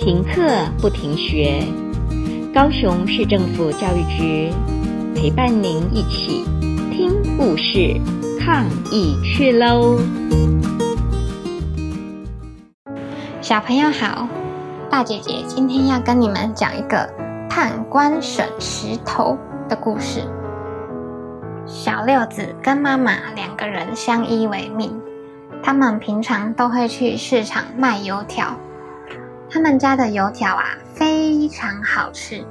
停课不停学，高雄市政府教育局陪伴您一起听故事、抗疫去喽！小朋友好，大姐姐今天要跟你们讲一个判官审石头的故事。小六子跟妈妈两个人相依为命，他们平常都会去市场卖油条。他们家的油条啊，非常好吃，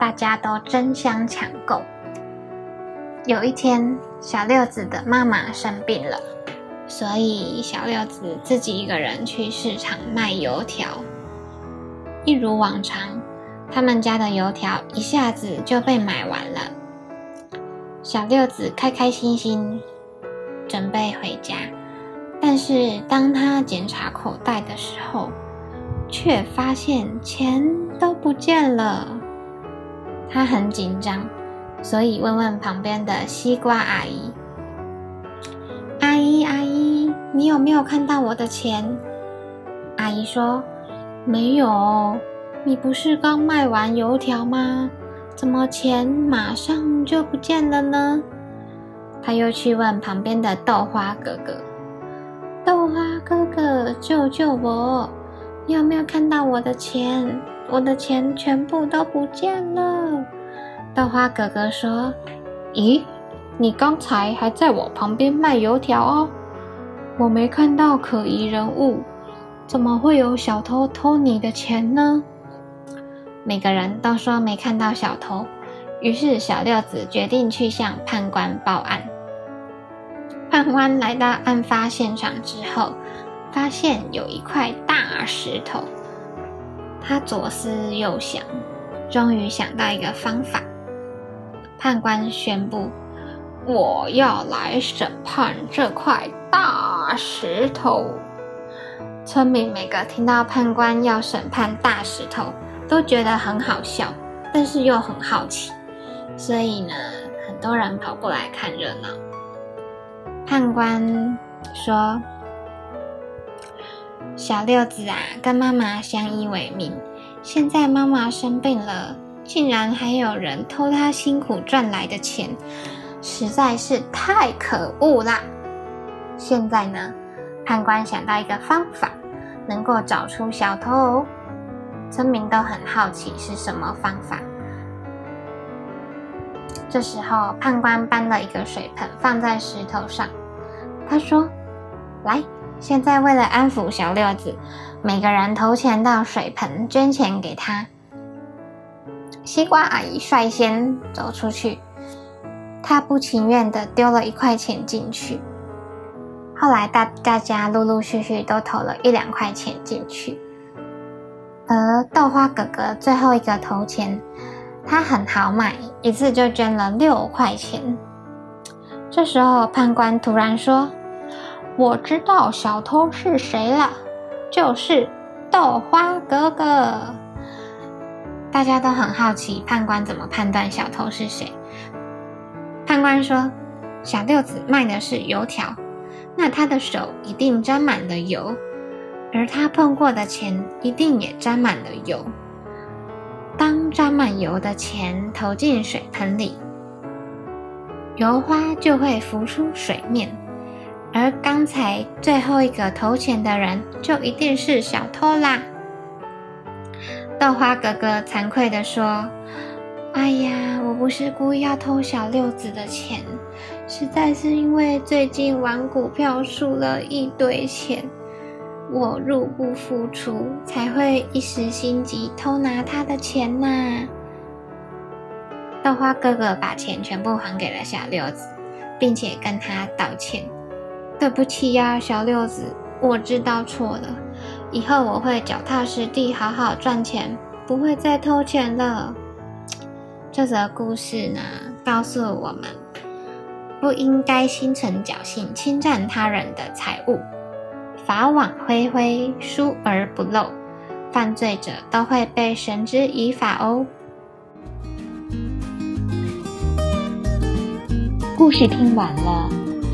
大家都争相抢购。有一天，小六子的妈妈生病了，所以小六子自己一个人去市场卖油条。一如往常，他们家的油条一下子就被买完了。小六子开开心心准备回家，但是当他检查口袋的时候，却发现钱都不见了，他很紧张，所以问问旁边的西瓜阿姨：“阿姨，阿姨，你有没有看到我的钱？”阿姨说：“没有，你不是刚卖完油条吗？怎么钱马上就不见了呢？”他又去问旁边的豆花哥哥：“豆花哥哥，救救我！”你有没有看到我的钱？我的钱全部都不见了。豆花哥哥说：“咦，你刚才还在我旁边卖油条哦，我没看到可疑人物，怎么会有小偷偷你的钱呢？”每个人都说没看到小偷，于是小六子决定去向判官报案。判官来到案发现场之后，发现有一块大石头，他左思右想，终于想到一个方法。判官宣布：“我要来审判这块大石头。”村民每个听到判官要审判大石头，都觉得很好笑，但是又很好奇，所以呢，很多人跑过来看热闹。判官说。小六子啊，跟妈妈相依为命。现在妈妈生病了，竟然还有人偷她辛苦赚来的钱，实在是太可恶啦！现在呢，判官想到一个方法，能够找出小偷哦。村民都很好奇是什么方法。这时候，判官搬了一个水盆放在石头上，他说：“来。”现在为了安抚小六子，每个人投钱到水盆捐钱给他。西瓜阿姨率先走出去，她不情愿地丢了一块钱进去。后来大大家陆陆续续都投了一两块钱进去，而豆花哥哥最后一个投钱，他很豪迈，一次就捐了六块钱。这时候判官突然说。我知道小偷是谁了，就是豆花哥哥。大家都很好奇，判官怎么判断小偷是谁？判官说：“小六子卖的是油条，那他的手一定沾满了油，而他碰过的钱一定也沾满了油。当沾满油的钱投进水盆里，油花就会浮出水面。”而刚才最后一个投钱的人，就一定是小偷啦。豆花哥哥惭愧地说：“哎呀，我不是故意要偷小六子的钱，实在是因为最近玩股票输了一堆钱，我入不敷出，才会一时心急偷拿他的钱呐。”豆花哥哥把钱全部还给了小六子，并且跟他道歉。对不起呀，小六子，我知道错了，以后我会脚踏实地，好好赚钱，不会再偷钱了。这则故事呢，告诉我们，不应该心存侥幸，侵占他人的财物，法网恢恢，疏而不漏，犯罪者都会被绳之以法哦。故事听完了。